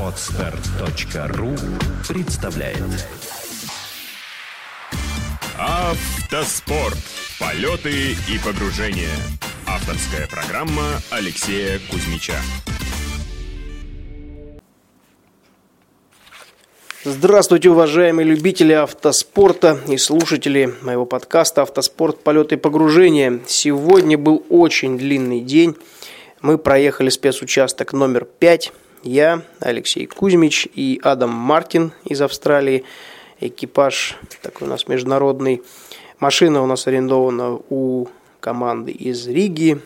Отстар.ру представляет Автоспорт. Полеты и погружения. Авторская программа Алексея Кузьмича. Здравствуйте, уважаемые любители автоспорта и слушатели моего подкаста «Автоспорт. Полеты и погружения». Сегодня был очень длинный день. Мы проехали спецучасток номер 5. Я, Алексей Кузьмич и Адам Мартин из Австралии. Экипаж такой у нас международный. Машина у нас арендована у команды из Риги.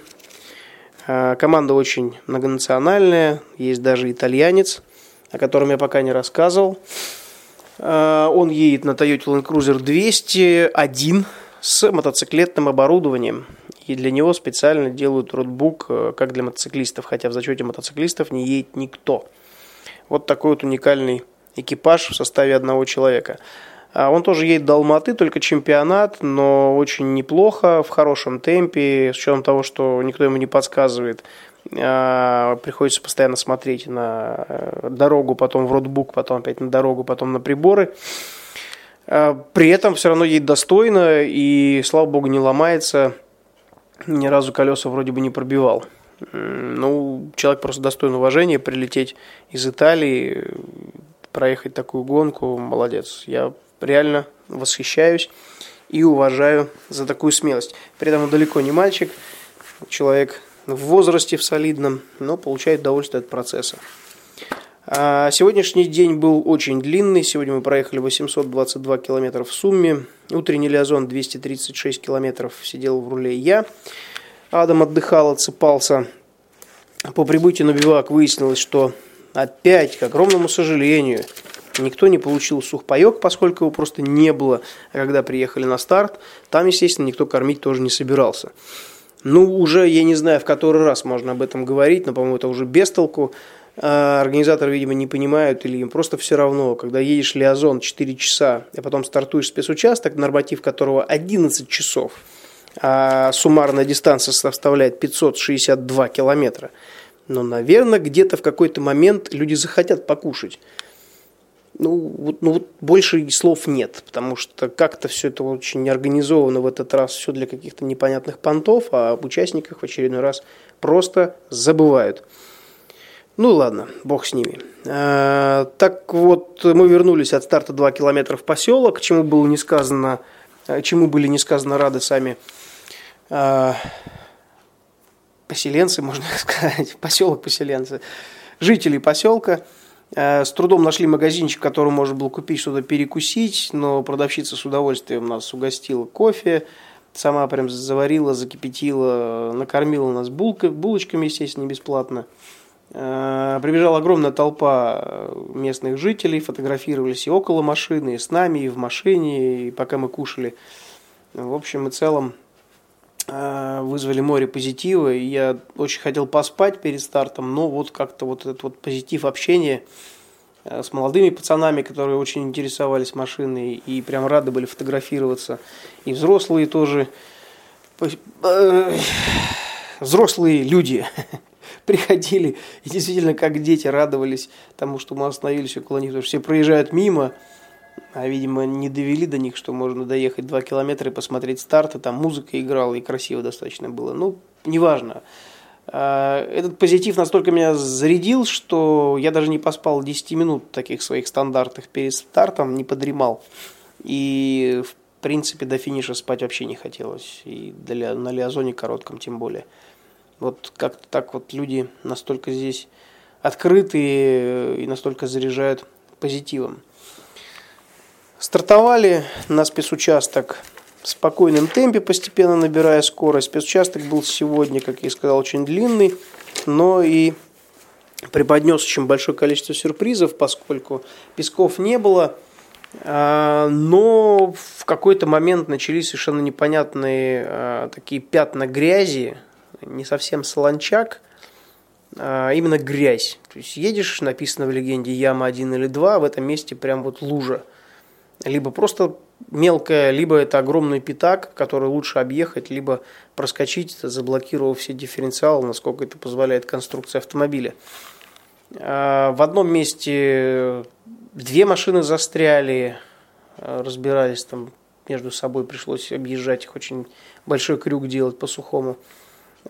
А, команда очень многонациональная. Есть даже итальянец – о котором я пока не рассказывал. А, он едет на Toyota Land Cruiser 201 с мотоциклетным оборудованием. И для него специально делают ротбук, э, как для мотоциклистов, хотя в зачете мотоциклистов не едет никто. Вот такой вот уникальный экипаж в составе одного человека. А он тоже едет до Алматы, только чемпионат, но очень неплохо, в хорошем темпе, с учетом того, что никто ему не подсказывает. А, приходится постоянно смотреть на э, дорогу, потом в ротбук, потом опять на дорогу, потом на приборы. А, при этом все равно едет достойно и, слава богу, не ломается. Ни разу колеса вроде бы не пробивал. Ну, человек просто достоин уважения, прилететь из Италии, проехать такую гонку, молодец. Я реально восхищаюсь и уважаю за такую смелость. При этом он далеко не мальчик, человек в возрасте, в солидном, но получает удовольствие от процесса. А сегодняшний день был очень длинный. Сегодня мы проехали 822 километра в сумме. Утренний лиазон 236 километров сидел в руле я. Адам отдыхал, отсыпался. По прибытию на бивак выяснилось, что опять, к огромному сожалению, никто не получил сухпайок, поскольку его просто не было. Когда приехали на старт, там, естественно, никто кормить тоже не собирался. Ну, уже, я не знаю, в который раз можно об этом говорить, но, по-моему, это уже без толку. А, организаторы, видимо, не понимают или им просто все равно, когда едешь Лиазон 4 часа, а потом стартуешь спецучасток, норматив которого 11 часов, а суммарная дистанция составляет 562 километра. Но, наверное, где-то в какой-то момент люди захотят покушать ну вот, ну вот больше слов нет, потому что как-то все это очень неорганизовано в этот раз, все для каких-то непонятных понтов, а об участниках в очередной раз просто забывают. Ну ладно, бог с ними. А, так вот, мы вернулись от старта 2 километра в поселок, чему было не сказано, а, чему были не сказано рады сами а, поселенцы, можно сказать, поселок поселенцы, жители поселка. Э, с трудом нашли магазинчик, в котором можно было купить что-то перекусить, но продавщица с удовольствием нас угостила кофе, сама прям заварила, закипятила, накормила нас булкой, булочками, естественно, бесплатно. Э, прибежала огромная толпа местных жителей, фотографировались и около машины, и с нами, и в машине, и пока мы кушали. В общем и целом, Э, вызвали море позитива, и я очень хотел поспать перед стартом, но вот как-то вот этот вот позитив общения э, с молодыми пацанами, которые очень интересовались машиной и прям рады были фотографироваться, и взрослые тоже, э, взрослые люди приходили и действительно как дети радовались тому, что мы остановились около них, потому что все проезжают мимо, а, видимо, не довели до них, что можно доехать 2 километра и посмотреть старты. Там музыка играла и красиво достаточно было. Ну, неважно. А, этот позитив настолько меня зарядил, что я даже не поспал 10 минут таких своих стандартных перед стартом, не подремал. И, в принципе, до финиша спать вообще не хотелось. И для, на Лиазоне коротком тем более. Вот как-то так вот люди настолько здесь открытые и настолько заряжают позитивом. Стартовали на спецучасток в спокойном темпе, постепенно набирая скорость. Спецучасток был сегодня, как я и сказал, очень длинный, но и преподнес очень большое количество сюрпризов, поскольку песков не было. А, но в какой-то момент начались совершенно непонятные а, такие пятна грязи, не совсем солончак, а именно грязь. То есть едешь, написано в легенде яма 1 или 2, в этом месте прям вот лужа либо просто мелкая, либо это огромный пятак, который лучше объехать, либо проскочить, заблокировав все дифференциалы, насколько это позволяет конструкция автомобиля. А, в одном месте две машины застряли, а, разбирались там между собой, пришлось объезжать их, очень большой крюк делать по сухому.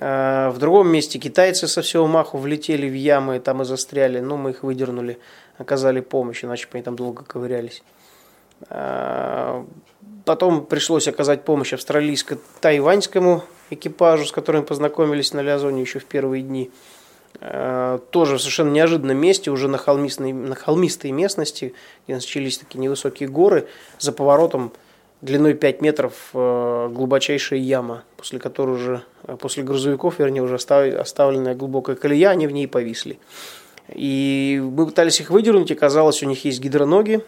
А, в другом месте китайцы со всего маху влетели в ямы, там и застряли, но мы их выдернули, оказали помощь, иначе бы они там долго ковырялись. Потом пришлось оказать помощь австралийско-тайваньскому экипажу, с которым познакомились на Лязоне еще в первые дни. Э, тоже в совершенно неожиданном месте, уже на холмистой, на холмистой местности, где начались такие невысокие горы, за поворотом длиной 5 метров э, глубочайшая яма, после которой уже, э, после грузовиков, вернее, уже оставленная глубокая колея, они в ней повисли. И мы пытались их выдернуть, и казалось, у них есть гидроноги,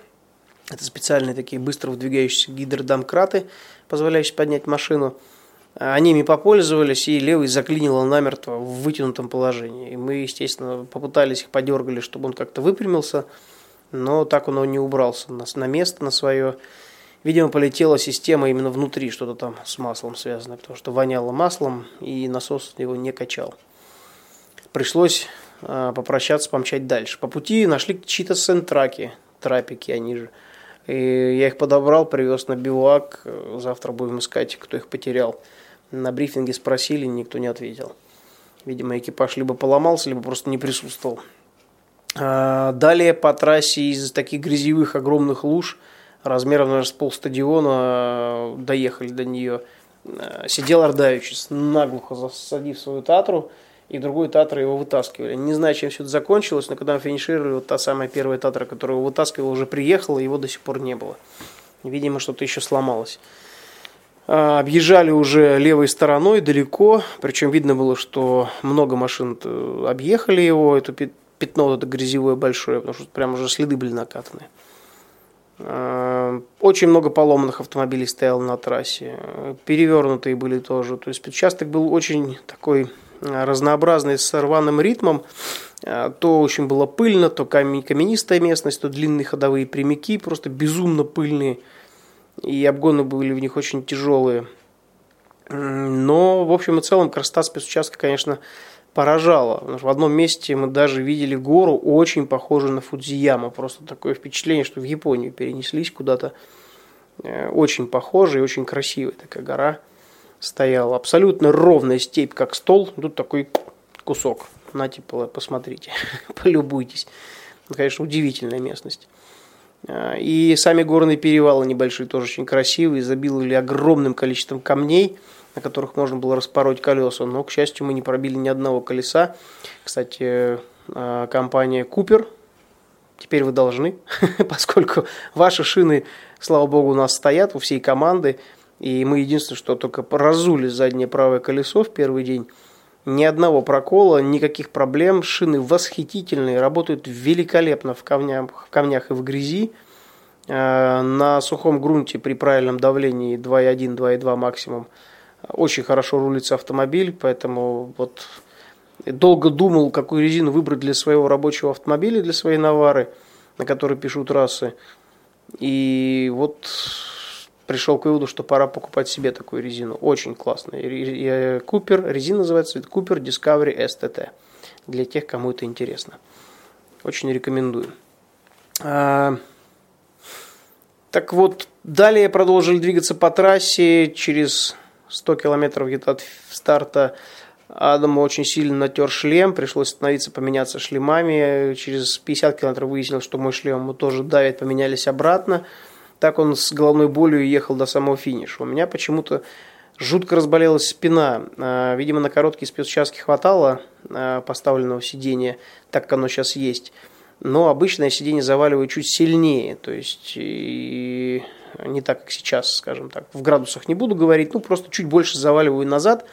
это специальные такие быстро выдвигающиеся гидродомкраты, позволяющие поднять машину. Они ими попользовались, и левый заклинило намертво в вытянутом положении. И мы, естественно, попытались их подергали, чтобы он как-то выпрямился, но так он не убрался на место, на свое. Видимо, полетела система именно внутри, что-то там с маслом связано, потому что воняло маслом, и насос его не качал. Пришлось а, попрощаться, помчать дальше. По пути нашли чьи-то сентраки, трапики они же – и я их подобрал, привез на бивак. Завтра будем искать, кто их потерял. На брифинге спросили, никто не ответил. Видимо, экипаж либо поломался, либо просто не присутствовал. А, далее по трассе из таких грязевых огромных луж, размером, наверное, с полстадиона, а, доехали до нее. А, сидел Ардавич, наглухо засадив свою татру – и другой Татра его вытаскивали. Не знаю, чем все это закончилось, но когда мы финишировали, вот та самая первая Татра, которая его вытаскивала, уже приехала, его до сих пор не было. Видимо, что-то еще сломалось. А, объезжали уже левой стороной далеко, причем видно было, что много машин объехали его, это пятно вот это грязевое большое, потому что прям уже следы были накатаны. А, очень много поломанных автомобилей стояло на трассе, перевернутые были тоже. То есть участок был очень такой разнообразный с рваным ритмом. То очень было пыльно, то каменистая местность, то длинные ходовые прямики, просто безумно пыльные. И обгоны были в них очень тяжелые. Но, в общем и целом, красота спецучастка, конечно, поражала. В одном месте мы даже видели гору, очень похожую на Фудзияма. Просто такое впечатление, что в Японию перенеслись куда-то. Э, очень похожая и очень красивая такая гора стояла. Абсолютно ровная степь, как стол. Тут такой кусок. На, типа, посмотрите, полюбуйтесь. Конечно, удивительная местность. А, и сами горные перевалы небольшие тоже очень красивые, забиловали огромным количеством камней, на которых можно было распороть колеса. Но, к счастью, мы не пробили ни одного колеса. Кстати, а, компания Купер, теперь вы должны, поскольку ваши шины, слава богу, у нас стоят у всей команды. И мы единственное, что только разули заднее правое колесо в первый день. Ни одного прокола, никаких проблем. Шины восхитительные, работают великолепно в камнях, в камнях и в грязи. Э, на сухом грунте при правильном давлении 2,1, 2,2 максимум очень хорошо рулится автомобиль, поэтому вот долго думал, какую резину выбрать для своего рабочего автомобиля, для своей навары, на которой пишу трассы. И вот пришел к выводу, что пора покупать себе такую резину. Очень классная. Купер, резина называется Купер Discovery STT. Для тех, кому это интересно. Очень рекомендую. А, так вот, далее продолжили двигаться по трассе. Через 100 километров где-то от старта Адаму очень сильно натер шлем, пришлось остановиться, поменяться шлемами. Через 50 километров выяснилось, что мой шлем ему тоже давит, поменялись обратно. Так он с головной болью ехал до самого финиша. У меня почему-то жутко разболелась спина. А, видимо, на короткие спецучастки хватало а, поставленного сидения, так как оно сейчас есть. Но обычно я сиденье заваливаю чуть сильнее. То есть и не так, как сейчас, скажем так. В градусах не буду говорить, ну просто чуть больше заваливаю назад.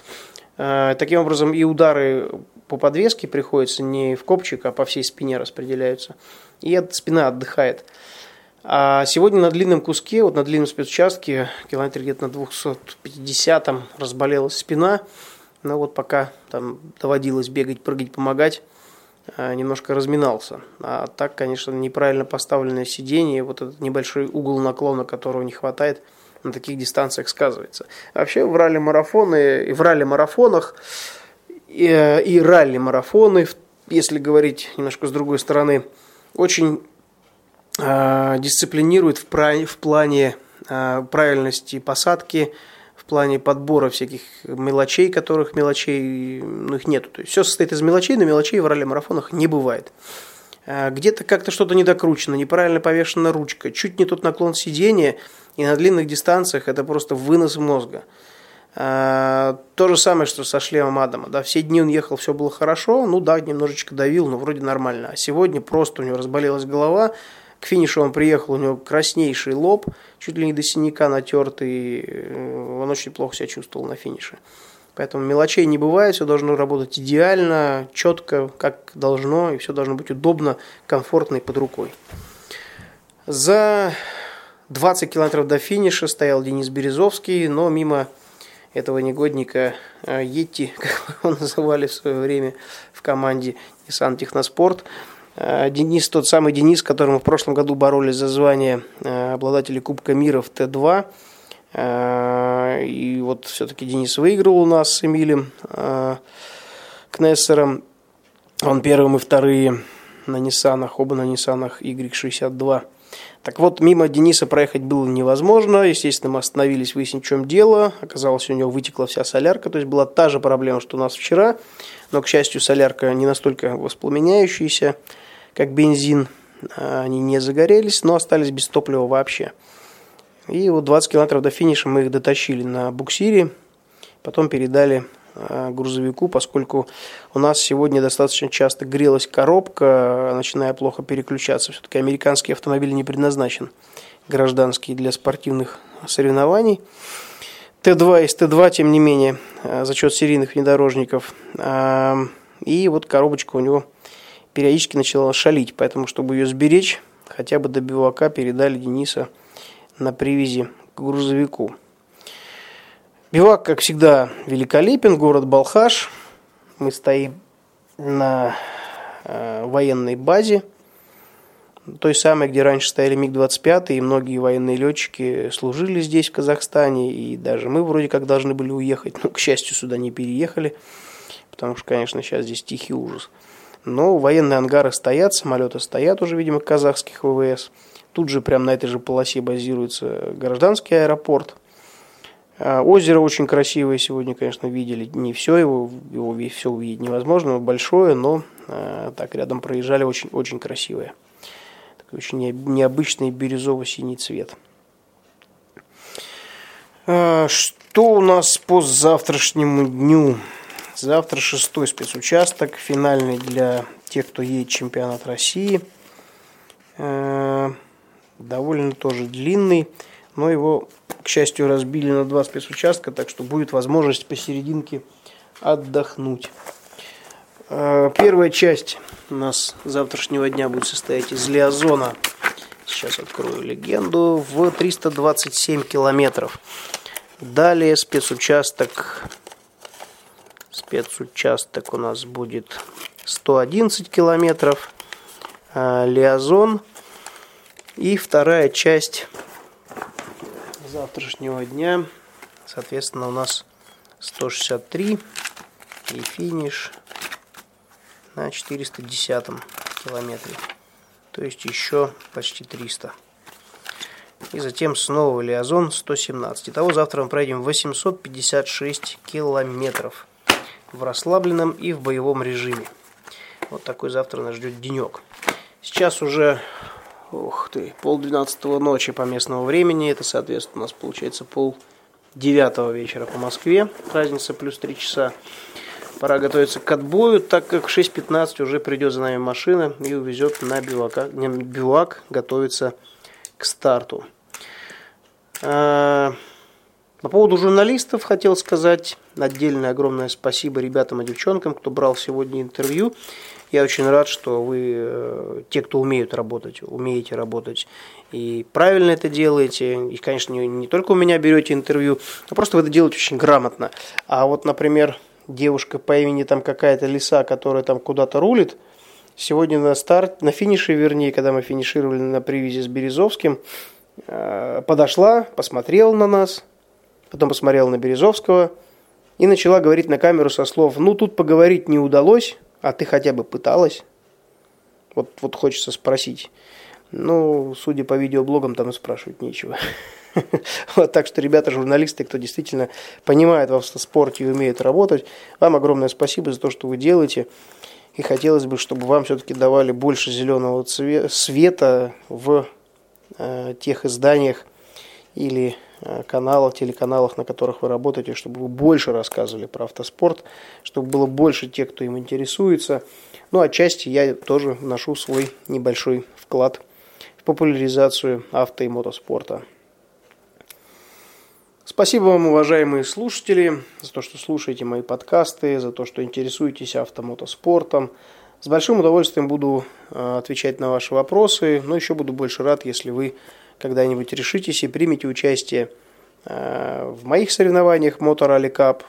А, таким образом и удары по подвеске приходятся не в копчик, а по всей спине распределяются. И спина отдыхает. А сегодня на длинном куске, вот на длинном спецучастке, километре где-то на 250-м разболелась спина. Но вот пока там доводилось бегать, прыгать, помогать, э, немножко разминался. А так, конечно, неправильно поставленное сиденье, вот этот небольшой угол наклона, которого не хватает, на таких дистанциях сказывается. Вообще в ралли-марафоны, в ралли-марафонах и, и ралли-марафоны, если говорить немножко с другой стороны, очень э, дисциплинирует в, в плане э, правильности посадки, в плане подбора всяких мелочей, которых мелочей, ну их нету. То есть все состоит из мелочей, но мелочей в ралли-марафонах не бывает. Э, где-то как-то что-то недокручено, неправильно повешена ручка, чуть не тот наклон сидения, и на длинных дистанциях это просто вынос мозга. Э, то же самое, что со шлемом Адама. Да, все дни он ехал, все было хорошо, ну да, немножечко давил, но вроде нормально. А сегодня просто у него разболелась голова, к финишу он приехал, у него краснейший лоб, чуть ли не до синяка натертый, э, он очень плохо себя чувствовал на финише. Поэтому мелочей не бывает, все должно работать идеально, четко, как должно, и все должно быть удобно, комфортно и под рукой. За 20 километров до финиша стоял Денис Березовский, но мимо этого негодника Йетти, как его называли в свое время в команде Nissan Техноспорт, Денис, тот самый Денис, мы в прошлом году боролись за звание э, обладателя Кубка мира в Т2, Э, и вот все-таки Денис выиграл у нас с Эмилем э, Кнессером. Он первым и вторые на Ниссанах, оба на Ниссанах Y62. Так вот, мимо Дениса проехать было невозможно. Естественно, мы остановились выяснить, в чем дело. Оказалось, у него вытекла вся солярка. То есть была та же проблема, что у нас вчера. Но, к счастью, солярка не настолько воспламеняющаяся, как бензин. Э, они не загорелись, но остались без топлива вообще. И вот 20 километров до финиша мы их дотащили на буксире, потом передали грузовику, поскольку у нас сегодня достаточно часто грелась коробка, начиная плохо переключаться. Все-таки американский автомобиль не предназначен гражданский для спортивных соревнований. Т2 из Т2, тем не менее, э, за счет серийных внедорожников. Э, и вот коробочка у него периодически начала шалить, поэтому, чтобы ее сберечь, хотя бы до бивака передали Дениса на привязи к грузовику. Бивак, как всегда, великолепен. Город Балхаш. Мы стоим на э, военной базе, той самой, где раньше стояли МиГ-25, и многие военные летчики служили здесь, в Казахстане, и даже мы вроде как должны были уехать, но, к счастью, сюда не переехали, потому что, конечно, сейчас здесь тихий ужас. Но военные ангары стоят, самолеты стоят уже, видимо, казахских ВВС. Тут же прямо на этой же полосе базируется гражданский аэропорт. А, озеро очень красивое сегодня, конечно, видели. Не все его, его все увидеть невозможно, большое, но а, так рядом проезжали очень, очень красивое. Такой очень необычный бирюзово-синий цвет. А, что у нас по завтрашнему дню? Завтра шестой спецучасток, финальный для тех, кто едет чемпионат России довольно тоже длинный, но его, к счастью, разбили на два спецучастка, так что будет возможность посерединке отдохнуть. А, первая часть у нас завтрашнего дня будет состоять из Лиазона. Сейчас открою легенду. В 327 километров. Далее спецучасток. Спецучасток у нас будет 111 километров. А, Лиазон и вторая часть завтрашнего дня, соответственно, у нас 163 и финиш на 410 километре. То есть еще почти 300. И затем снова Лиазон 117. Итого завтра мы пройдем 856 километров в расслабленном и в боевом режиме. Вот такой завтра нас ждет денек. Сейчас уже Ух ты, пол двенадцатого ночи по местному времени. Это, соответственно, у нас получается пол девятого вечера по Москве. Разница плюс три часа. Пора готовиться к отбою, так как в 6.15 уже придет за нами машина и увезет на бивака, не, бивак, готовится к старту. По поводу журналистов хотел сказать отдельное огромное спасибо ребятам и девчонкам, кто брал сегодня интервью. Я очень рад, что вы, э, те, кто умеют работать, умеете работать и правильно это делаете. И, конечно, не, не только у меня берете интервью, а просто вы это делаете очень грамотно. А вот, например, девушка по имени там какая-то лиса, которая там куда-то рулит, Сегодня на старт, на финише, вернее, когда мы финишировали на привязи с Березовским, э, подошла, посмотрела на нас, потом посмотрела на Березовского и начала говорить на камеру со слов «Ну, тут поговорить не удалось, а ты хотя бы пыталась». Вот, вот хочется спросить. Ну, судя по видеоблогам, там и спрашивать нечего. Вот, так что, ребята, журналисты, кто действительно понимает в автоспорте и умеет работать, вам огромное спасибо за то, что вы делаете. И хотелось бы, чтобы вам все-таки давали больше зеленого света в э, тех изданиях или э, каналах, телеканалах, на которых вы работаете, чтобы вы больше рассказывали про автоспорт, чтобы было больше тех, кто им интересуется. Ну, отчасти я тоже вношу свой небольшой вклад в популяризацию авто и мотоспорта. Спасибо вам, уважаемые слушатели, за то, что слушаете мои подкасты, за то, что интересуетесь автомотоспортом. С большим удовольствием буду э, отвечать на ваши вопросы, но еще буду больше рад, если вы когда-нибудь решитесь и примете участие э, в моих соревнованиях Motor Rally Cup.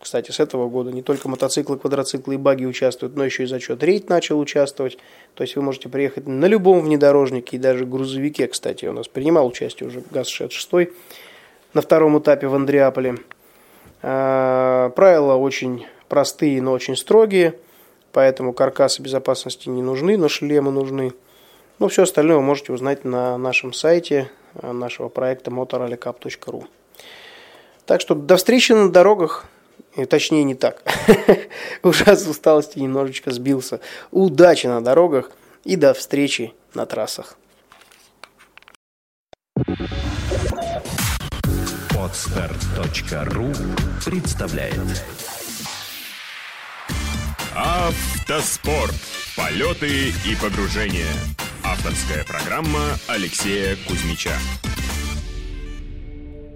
Кстати, с этого года не только мотоциклы, квадроциклы и баги участвуют, но еще и зачет рейд начал участвовать. То есть вы можете приехать на любом внедорожнике и даже грузовике, кстати, у нас принимал участие уже ГАЗ-66 на втором этапе в Андреаполе. А, правила очень простые, но очень строгие, поэтому каркасы безопасности не нужны, но шлемы нужны. Ну, все остальное вы можете узнать на нашем сайте а, нашего проекта motorrallycup.ru. Так что до встречи на дорогах. И, точнее, не так. Уже от усталости немножечко сбился. Удачи на дорогах и до встречи на трассах. Отстар.ру представляет Автоспорт. Полеты и погружения. Авторская программа Алексея Кузьмича.